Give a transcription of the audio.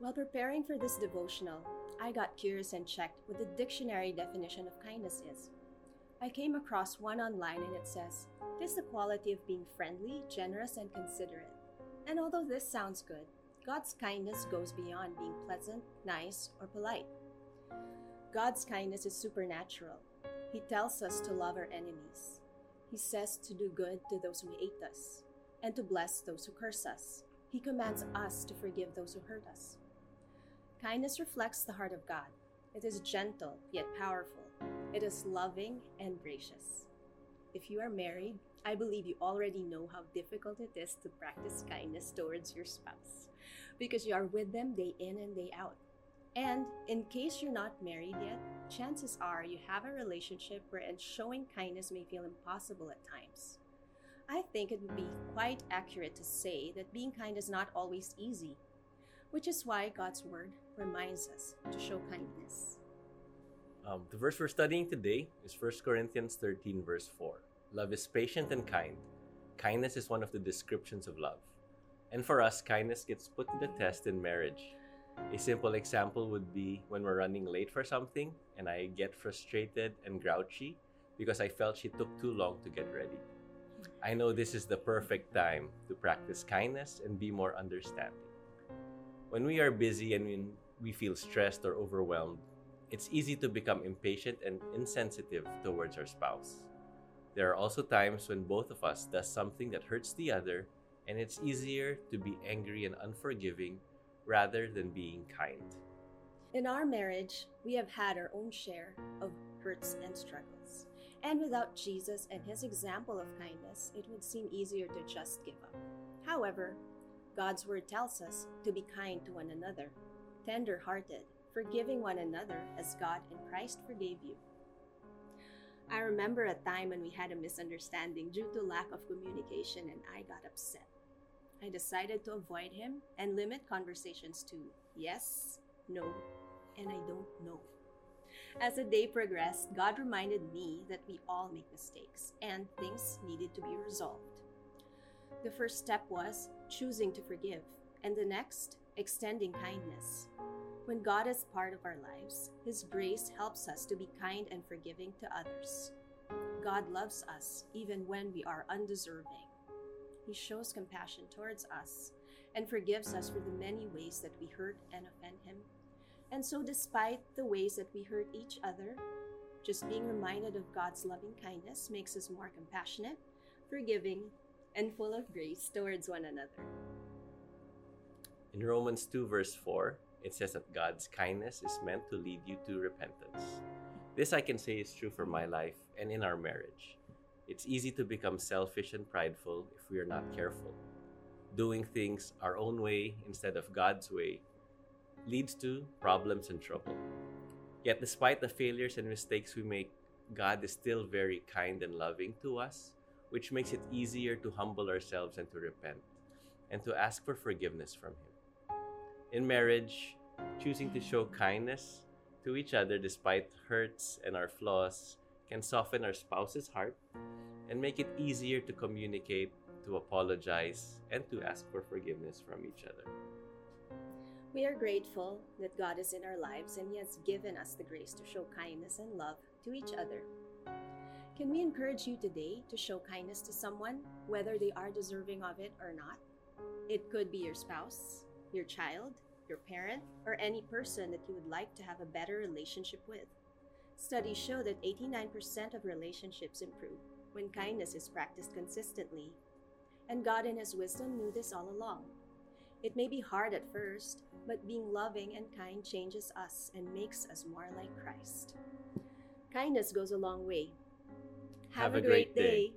While preparing for this devotional, I got curious and checked what the dictionary definition of kindness is. I came across one online and it says, It is the quality of being friendly, generous, and considerate. And although this sounds good, God's kindness goes beyond being pleasant, nice, or polite. God's kindness is supernatural. He tells us to love our enemies. He says to do good to those who hate us and to bless those who curse us. He commands us to forgive those who hurt us. Kindness reflects the heart of God. It is gentle yet powerful. It is loving and gracious. If you are married, I believe you already know how difficult it is to practice kindness towards your spouse because you are with them day in and day out. And in case you're not married yet, chances are you have a relationship wherein showing kindness may feel impossible at times. I think it would be quite accurate to say that being kind is not always easy, which is why God's Word reminds us to show kindness. Um, the verse we're studying today is 1 Corinthians 13, verse 4. Love is patient and kind. Kindness is one of the descriptions of love. And for us, kindness gets put to the test in marriage. A simple example would be when we're running late for something and I get frustrated and grouchy because I felt she took too long to get ready. I know this is the perfect time to practice kindness and be more understanding. When we are busy and when we feel stressed or overwhelmed, it's easy to become impatient and insensitive towards our spouse. There are also times when both of us does something that hurts the other and it's easier to be angry and unforgiving rather than being kind. In our marriage, we have had our own share of hurts and struggles. And without Jesus and his example of kindness, it would seem easier to just give up. However, God's word tells us to be kind to one another, tender hearted, forgiving one another as God in Christ forgave you. I remember a time when we had a misunderstanding due to lack of communication and I got upset. I decided to avoid him and limit conversations to yes, no, and I don't know. As the day progressed, God reminded me that we all make mistakes and things needed to be resolved. The first step was choosing to forgive, and the next, extending kindness. When God is part of our lives, His grace helps us to be kind and forgiving to others. God loves us even when we are undeserving. He shows compassion towards us and forgives us for the many ways that we hurt and offend Him. And so, despite the ways that we hurt each other, just being reminded of God's loving kindness makes us more compassionate, forgiving, and full of grace towards one another. In Romans 2, verse 4, it says that God's kindness is meant to lead you to repentance. This I can say is true for my life and in our marriage. It's easy to become selfish and prideful if we are not careful. Doing things our own way instead of God's way leads to problems and trouble. Yet, despite the failures and mistakes we make, God is still very kind and loving to us, which makes it easier to humble ourselves and to repent and to ask for forgiveness from Him. In marriage, choosing to show kindness to each other despite hurts and our flaws can soften our spouse's heart and make it easier to communicate, to apologize, and to ask for forgiveness from each other. We are grateful that God is in our lives and He has given us the grace to show kindness and love to each other. Can we encourage you today to show kindness to someone, whether they are deserving of it or not? It could be your spouse, your child, your parent, or any person that you would like to have a better relationship with. Studies show that 89% of relationships improve when kindness is practiced consistently. And God, in His wisdom, knew this all along. It may be hard at first, but being loving and kind changes us and makes us more like Christ. Kindness goes a long way. Have, Have a, great, great day. day.